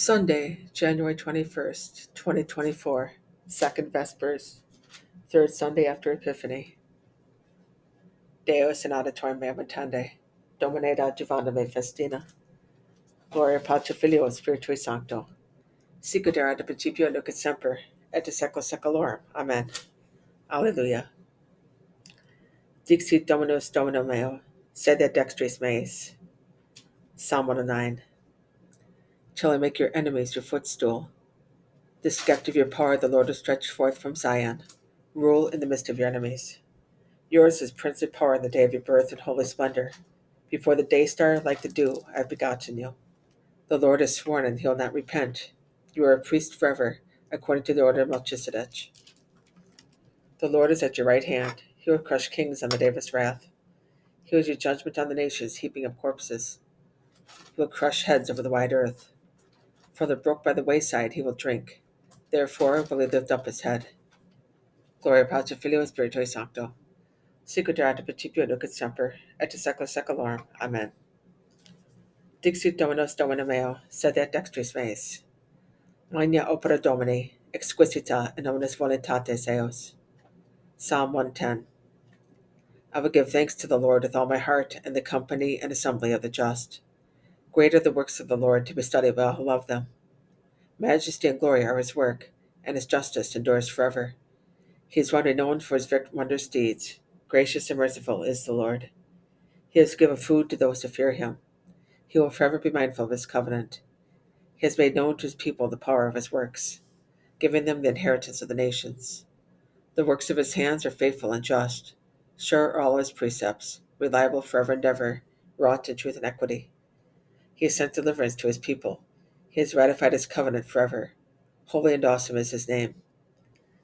Sunday, January 21st, 2024, Second Vespers, Third Sunday after Epiphany. Deus in auditorium mementande, Domine da Giovanna me festina, Gloria Patri Filio Spiritui Sancto, Sicut erat in principio nunc et semper, et in secula seculorum. Amen. Alleluia. Dixit Dominus Domino meo, sed dextris meis. Psalm 109. Shall I make your enemies your footstool? The scepter of your power the Lord has stretched forth from Zion. Rule in the midst of your enemies. Yours is princely power in the day of your birth and holy splendor. Before the day star, like the dew, I have begotten you. The Lord has sworn, and he will not repent. You are a priest forever, according to the order of Melchizedek. The Lord is at your right hand. He will crush kings on the day of his wrath. He will do judgment on the nations, heaping up corpses. He will crush heads over the wide earth. From the brook by the wayside he will drink. Therefore will he lift up his head. Gloria Patri Filio Spiritui Sancto. Sicut erat in principio nunc et semper, et in. Amen. Dixit Dominus Domino meo, sed et dextris meis. Magna opera Domini, exquisita in omnis voluntates eos. Psalm 110. I will give thanks to the Lord with all my heart in the company and assembly of the just. Great are the works of the Lord to be studied by all who love them. Majesty and glory are his work, and his justice endures forever. He is one renowned for his wondrous deeds. Gracious and merciful is the Lord. He has given food to those who fear him. He will forever be mindful of his covenant. He has made known to his people the power of his works, giving them the inheritance of the nations. The works of his hands are faithful and just. Sure are all his precepts, reliable forever and ever, wrought in truth and equity. He has sent deliverance to his people. He has ratified his covenant forever. Holy and awesome is his name.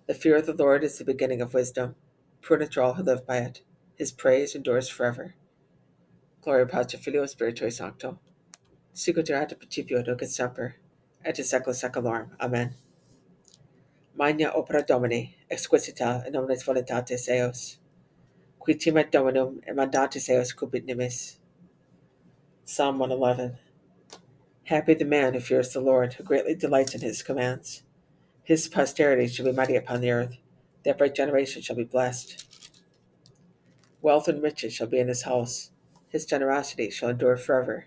The fear of the Lord is the beginning of wisdom. Prudent are all who live by it. His praise endures forever. Gloria Patri Filio Spiritui Sancto. Sicut erat in principio et semper, et in secula seculorum. Amen. Magna opera Domini, exquisita in omnes voluntates eos. Qui timet Dominum et mandatis eos cupit nimis. Psalm 111. Happy the man who fears the Lord, who greatly delights in his commands. His posterity shall be mighty upon the earth, the upright generation shall be blessed. Wealth and riches shall be in his house, his generosity shall endure forever.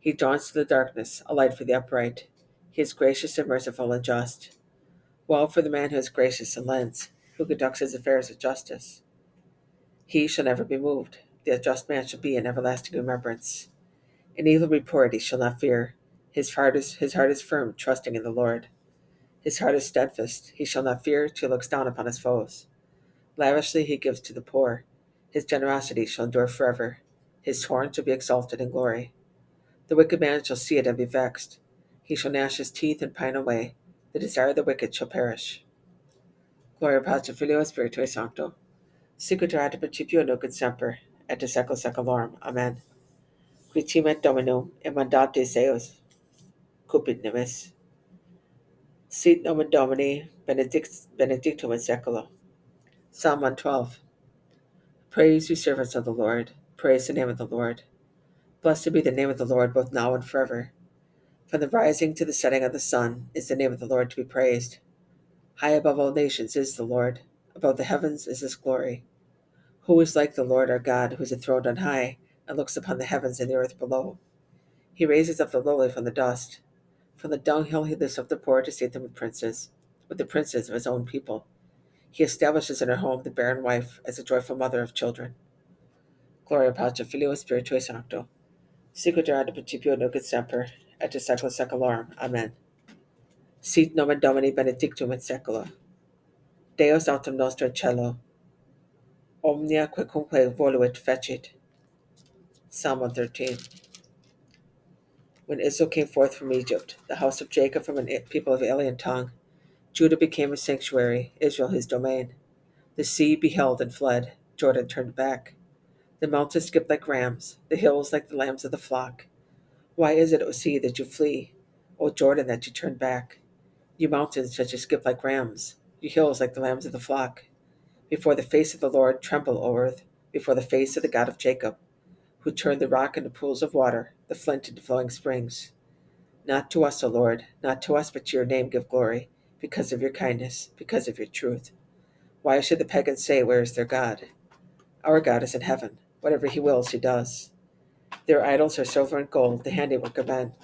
He dawns to the darkness, a light for the upright. He is gracious and merciful and just. Well for the man who is gracious and lends, who conducts his affairs with justice. He shall never be moved. The just man shall be in everlasting remembrance. An evil report he shall not fear. His heart is his heart is firm, trusting in the Lord. His heart is steadfast. He shall not fear till he looks down upon his foes. Lavishly he gives to the poor. His generosity shall endure forever. His horn shall be exalted in glory. The wicked man shall see it and be vexed. He shall gnash his teeth and pine away. The desire of the wicked shall perish. Gloria Patri Filio Spiritui Sancto. Sicut ad in principio nunc semper, et in secula seculorum. Amen. Qui timet Dominum et mandatis eos cupit nimis. Sit nomen Domini benedict, benedictum in secula. Psalm 112. Praise you, servants of the Lord. Praise the name of the Lord. Blessed be the name of the Lord, both now and forever. From the rising to the setting of the sun is the name of the Lord to be praised. High above all nations is the Lord, above the heavens is his glory. Who is like the Lord our God, who is enthroned on high, and looks upon the heavens and the earth below? He raises up the lowly from the dust. From the dunghill he lifts up the poor to seat them with princes, with the princes of his own people. He establishes in her home the barren wife as a joyful mother of children. Gloria Patri Filio Spiritui Sancto. Erat in principio nunc et semper, et in secula seculorum. Amen. Sit nomen Domini benedictum in secula. Deus autem nostra in cielo. Omnia quecumque voluit fecit. Psalm 113. When Israel came forth from Egypt, the house of Jacob from a people of alien tongue, Judah became his sanctuary, Israel his domain. The sea beheld and fled, Jordan turned back. The mountains skipped like rams, the hills like the lambs of the flock. Why is it, O sea, that you flee? O Jordan, that you turn back? You mountains that you skip like rams, you hills like the lambs of the flock. Before the face of the Lord tremble, O earth, before the face of the God of Jacob, who turned the rock into pools of water, the flint into flowing springs. Not to us, O Lord, not to us, but to your name give glory, because of your kindness, because of your truth. Why should the pagans say, Where is their God? Our God is in heaven. Whatever he wills, he does. Their idols are silver and gold, the handiwork of men.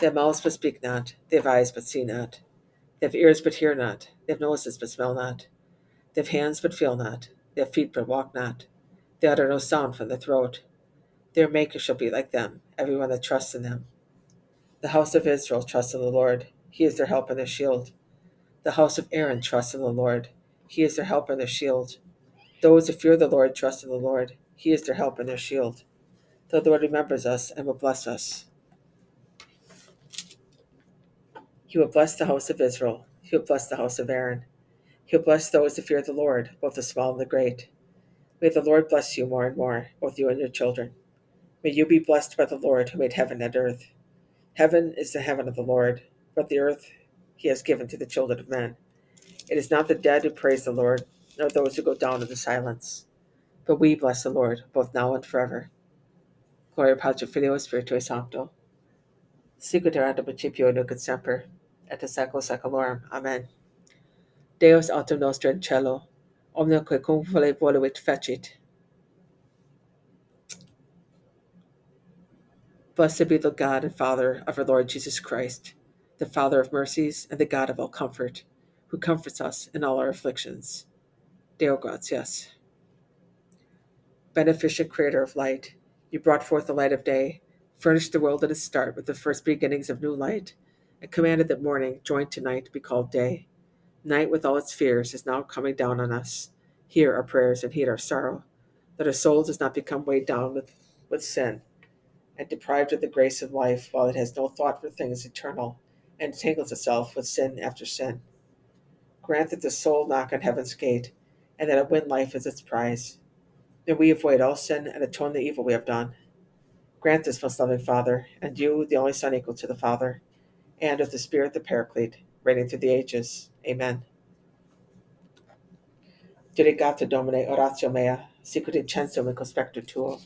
They have mouths but speak not, they have eyes but see not. They have ears but hear not, they have noses but smell not. They have hands but feel not, they have feet but walk not. They utter no sound from the throat. Their maker shall be like them, everyone that trusts in them. The house of Israel trusts in the Lord, he is their help and their shield. The house of Aaron trusts in the Lord, he is their help and their shield. Those who fear the Lord trust in the Lord, he is their help and their shield. The Lord remembers us and will bless us. He will bless the house of Israel. He will bless the house of Aaron. He will bless those who fear the Lord, both the small and the great. May the Lord bless you more and more, both you and your children. May you be blessed by the Lord who made heaven and earth. Heaven is the heaven of the Lord, but the earth he has given to the children of men. It is not the dead who praise the Lord, nor those who go down into silence. But we bless the Lord, both now and forever. Gloria Patri Filio Spiritui Sancto. Sicut principio nunc et semper, et secula seculorum. Amen. Deus autem nostra in cielo, omnique cum vole voluit fecit. Blessed be the God and Father of our Lord Jesus Christ, the Father of mercies and the God of all comfort, who comforts us in all our afflictions. Deo gratias. Beneficent Creator of light, you brought forth the light of day, furnished the world at its start with the first beginnings of new light, and commanded that morning, joined to night, be called day. Night, with all its fears, is now coming down on us. Hear our prayers and heed our sorrow, that our soul does not become weighed down with, with sin and deprived of the grace of life while it has no thought for things eternal and entangles itself with sin after sin. Grant that the soul knock on heaven's gate and that it win life as its prize. May we avoid all sin and atone the evil we have done. Grant this, most loving Father, and you, the only Son equal to the Father, and of the Spirit the Paraclete, reigning through the ages. Amen. Dirigata Domine oratio mea, sicut incensum in tuo.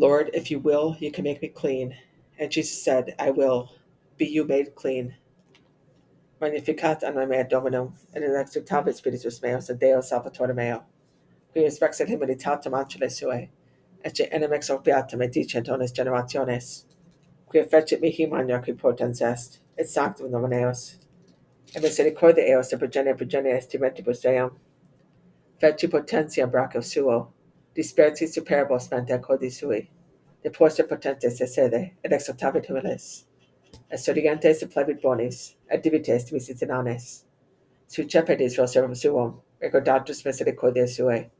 Lord, if you will, you can make me clean. And Jesus said, I will. Be you made clean. Magnificat anima mea Dominum, et in exultavit spiritus meus, et Deo Salvatore meo. Qui respexit humilitatem ancile sue, ecce enemex opiatum et dicent ones generationes. Qui fecit mihi magna qui potens est, et sanctum nomen eos. Et misericordia eos de progenie progenie estimentibus Deum. Feci potentia bracho suo, dispersi superbos mente codi sui, de porta potentes sede, et exaltavit humilis, et studiantes de plebit bonis, et divites misitinanes, su cepedis ro servum suum, recordatus misericordia sue,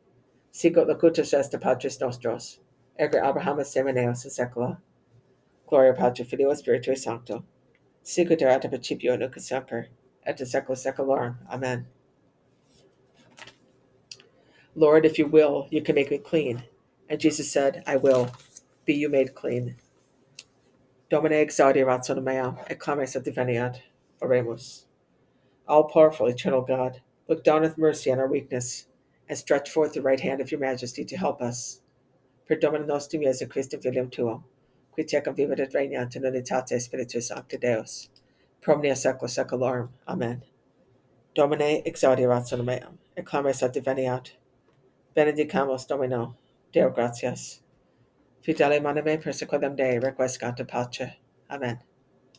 sicut locutus est de Patris nostros, ergo Abrahamus semeneos in secula. Gloria Patri Filio Spiritui Sancto, sicut erat in principio nunc semper, et in secula seculorum. Amen. Lord, if you will, you can make me clean. And Jesus said, I will. Be you made clean. Domine exaudi ratio meam, et clames et diveniat. Oremus. All powerful, eternal God, look down with mercy on our weakness, and stretch forth the right hand of your majesty to help us. Per Domine nostrum Jesu Christum filium tuum, qui tecum vivit et regnat in unitate Spiritus Sancti Deus, per omnia secula seculorum. Amen. Domine exaudi ratio meam, et clames et diveniat. Benedicamus Domino, Deo gratias. Fidele manime persequendum Dei requiescat in pace. Amen.